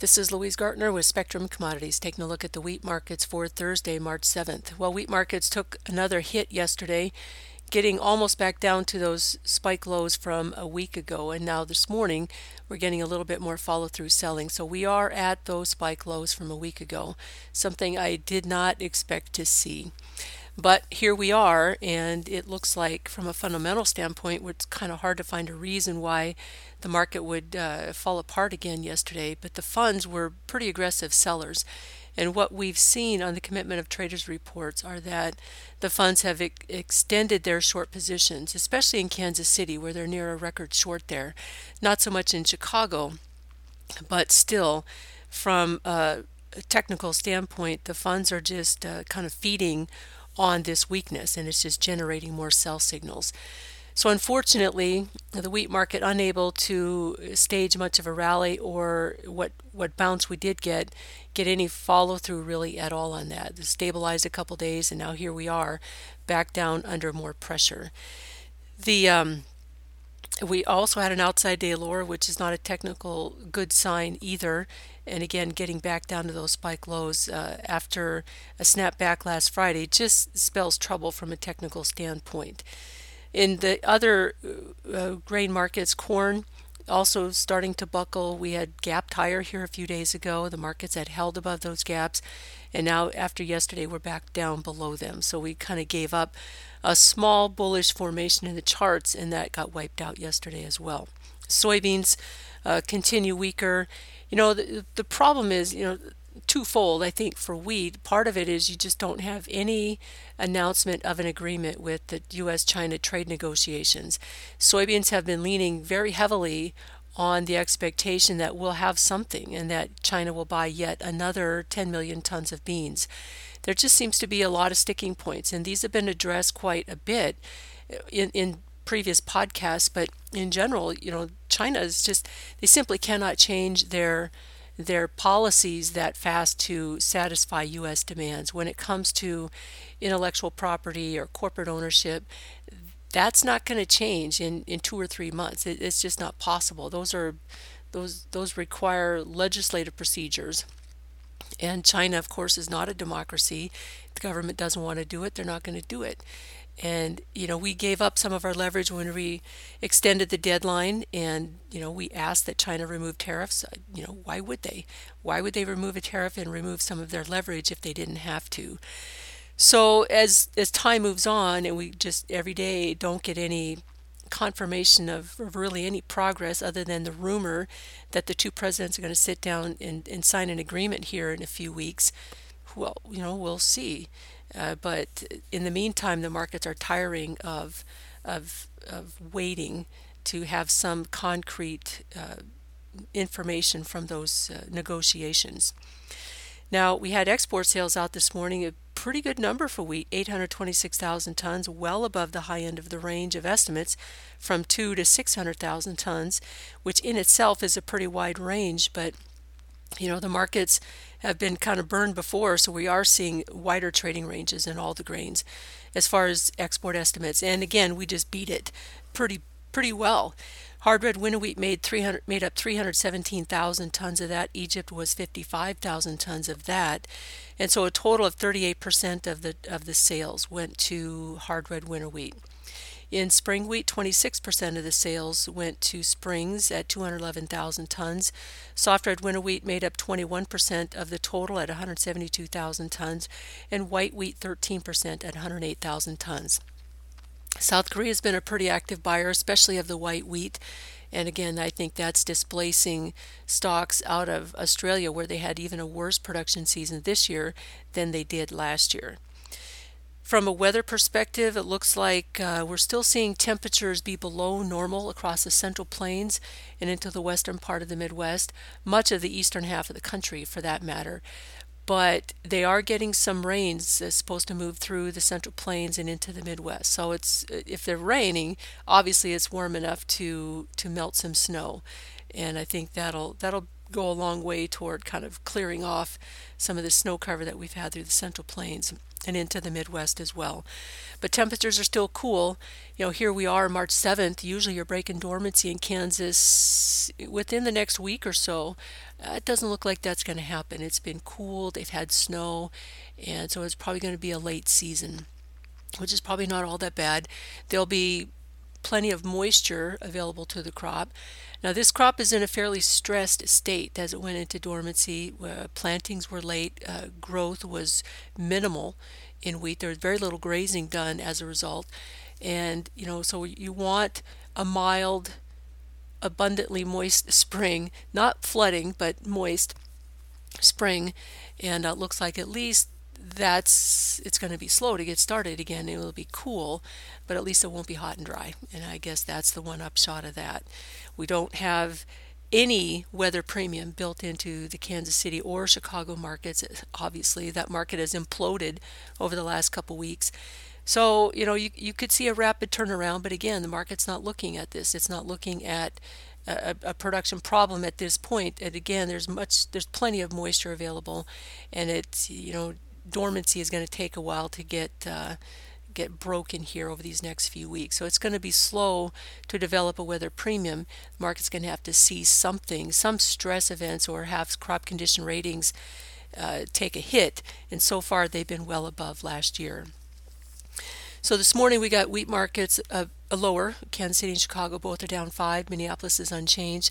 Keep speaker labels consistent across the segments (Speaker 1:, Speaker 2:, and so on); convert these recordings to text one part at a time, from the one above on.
Speaker 1: This is Louise Gartner with Spectrum Commodities taking a look at the wheat markets for Thursday, March 7th. Well, wheat markets took another hit yesterday, getting almost back down to those spike lows from a week ago. And now this morning, we're getting a little bit more follow through selling. So we are at those spike lows from a week ago, something I did not expect to see. But here we are, and it looks like, from a fundamental standpoint, it's kind of hard to find a reason why the market would uh, fall apart again yesterday. But the funds were pretty aggressive sellers. And what we've seen on the commitment of traders reports are that the funds have ex- extended their short positions, especially in Kansas City, where they're near a record short there. Not so much in Chicago, but still, from a technical standpoint, the funds are just uh, kind of feeding on this weakness and it's just generating more sell signals. So, unfortunately, the wheat market unable to stage much of a rally or what, what bounce we did get, get any follow through really at all on that. It stabilized a couple days and now here we are back down under more pressure. The um, we also had an outside day lower, which is not a technical good sign either and again getting back down to those spike lows uh, after a snapback last Friday just spells trouble from a technical standpoint. In the other uh, uh, grain markets, corn also starting to buckle. We had gapped higher here a few days ago. The markets had held above those gaps, and now after yesterday, we're back down below them. So we kind of gave up a small bullish formation in the charts, and that got wiped out yesterday as well. Soybeans uh, continue weaker you know, the, the problem is, you know, twofold, I think, for wheat. Part of it is you just don't have any announcement of an agreement with the U.S. China trade negotiations. Soybeans have been leaning very heavily on the expectation that we'll have something and that China will buy yet another 10 million tons of beans. There just seems to be a lot of sticking points, and these have been addressed quite a bit in, in previous podcasts, but in general, you know, China is just they simply cannot change their their policies that fast to satisfy US demands. When it comes to intellectual property or corporate ownership that's not going to change in, in two or three months. It, it's just not possible. Those are those those require legislative procedures and China of course is not a democracy. The government doesn't want to do it they're not going to do it. And you know we gave up some of our leverage when we extended the deadline and you know we asked that china remove tariffs. You know why would they? Why would they remove a tariff and remove some of their leverage if they didn't have to? So as as time moves on and we just every day don't get any confirmation of, of really any progress other than the rumor that the two presidents are going to sit down and, and sign an agreement here in a few weeks well you know we'll see uh, but in the meantime, the markets are tiring of of of waiting to have some concrete uh, information from those uh, negotiations. Now we had export sales out this morning, pretty good number for wheat, 826,000 tons, well above the high end of the range of estimates, from two to 600,000 tons, which in itself is a pretty wide range, but you know the markets have been kind of burned before so we are seeing wider trading ranges in all the grains as far as export estimates. And again we just beat it pretty pretty well hard red winter wheat made 300 made up 317,000 tons of that Egypt was 55,000 tons of that and so a total of 38% of the of the sales went to hard red winter wheat in spring wheat, 26% of the sales went to springs at 211,000 tons. Soft red winter wheat made up 21% of the total at 172,000 tons, and white wheat 13% at 108,000 tons. South Korea has been a pretty active buyer, especially of the white wheat. And again, I think that's displacing stocks out of Australia, where they had even a worse production season this year than they did last year. From a weather perspective, it looks like uh, we're still seeing temperatures be below normal across the central plains and into the western part of the Midwest, much of the eastern half of the country for that matter. But they are getting some rains that's supposed to move through the central plains and into the Midwest. So it's if they're raining, obviously it's warm enough to to melt some snow, and I think that'll that'll go a long way toward kind of clearing off some of the snow cover that we've had through the central plains and into the Midwest as well. But temperatures are still cool. You know, here we are March 7th. Usually you're breaking dormancy in Kansas within the next week or so. Uh, it doesn't look like that's going to happen. It's been cool, they've had snow, and so it's probably going to be a late season, which is probably not all that bad. There'll be plenty of moisture available to the crop. Now, this crop is in a fairly stressed state as it went into dormancy. Uh, plantings were late, uh, growth was minimal in wheat. There was very little grazing done as a result. And, you know, so you want a mild, abundantly moist spring, not flooding, but moist spring. And it uh, looks like at least that's it's going to be slow to get started again. It will be cool, but at least it won't be hot and dry. And I guess that's the one upshot of that. We don't have any weather premium built into the Kansas City or Chicago markets. Obviously, that market has imploded over the last couple weeks. So, you know, you, you could see a rapid turnaround, but again, the market's not looking at this. It's not looking at a, a, production problem at this point. And again, there's much, there's plenty of moisture available, and it's, you know, dormancy is going to take a while to get uh, get broken here over these next few weeks. So it's going to be slow to develop a weather premium. The market's going to have to see something, some stress events, or have crop condition ratings uh, take a hit. And so far, they've been well above last year. So this morning we got wheat markets uh, lower. Kansas City and Chicago both are down five. Minneapolis is unchanged.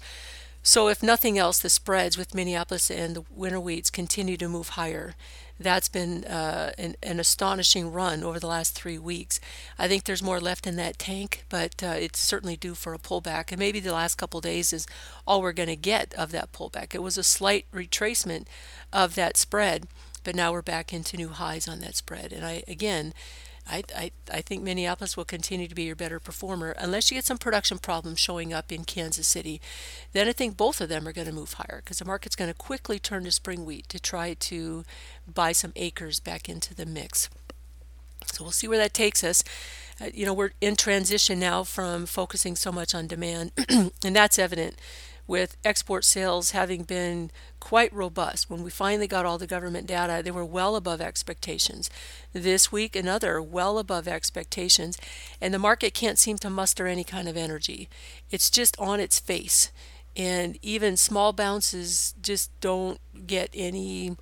Speaker 1: So if nothing else, the spreads with Minneapolis and the winter wheats continue to move higher that's been uh, an, an, astonishing run over the last three weeks. I think there's more left in that tank, but uh, it's certainly due for a pullback. And maybe the last couple days is all we're going to get of that pullback. It was a slight retracement of that spread, but now we're back into new highs on that spread. And I again, I, I, I think Minneapolis will continue to be your better performer unless you get some production problems showing up in Kansas City. Then I think both of them are going to move higher because the market's going to quickly turn to spring wheat to try to buy some acres back into the mix. So we'll see where that takes us. Uh, you know, we're in transition now from focusing so much on demand, and that's evident with export sales having been quite robust. When we finally got all the government data, they were well above expectations. This week, another well above expectations, and the market can't seem to muster any kind of energy. It's just on its face. And even small bounces just don't get any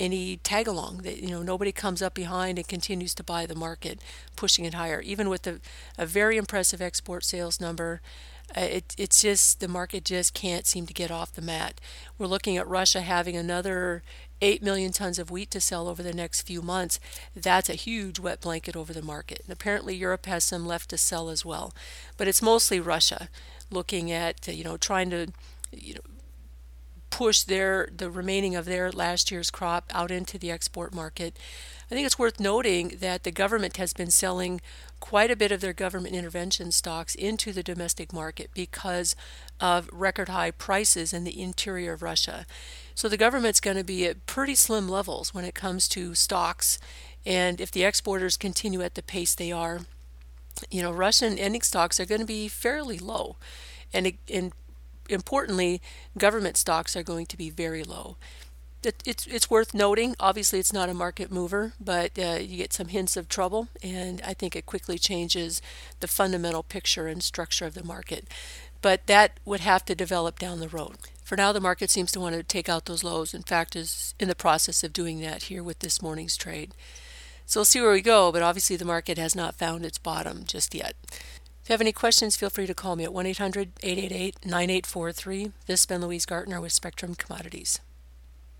Speaker 1: any tag along that you know nobody comes up behind and continues to buy the market pushing it higher even with a, a very impressive export sales number Uh, it, it's just the market just can't seem to get off the mat. We're looking at Russia having another 8 million tons of wheat to sell over the next few months. That's a huge wet blanket over the market. And apparently Europe has some left to sell as well. But it's mostly Russia looking at, you know, trying to, you know, push their the remaining of their last year's crop out into the export market. I think it's worth noting that the government has been selling quite a bit of their government intervention stocks into the domestic market because of record high prices in the interior of Russia. So the government's going to be at pretty slim levels when it comes to stocks. And if the exporters continue at the pace they are, you know, Russian ending stocks are going to be fairly low. And, and importantly, government stocks are going to be very low it, it's it's worth noting. Obviously, it's not a market mover, but uh, you get some hints of trouble, and I think it quickly changes the fundamental picture and structure of the market. But that would have to develop down the road. For now, the market seems to want to take out those lows. In fact, is in the process of doing that here with this morning's trade. So we'll see where we go. But obviously, the market has not found its bottom just yet. If you have any questions, feel free to call me at 1 800 888 9843. This has been Louise Gartner with Spectrum Commodities.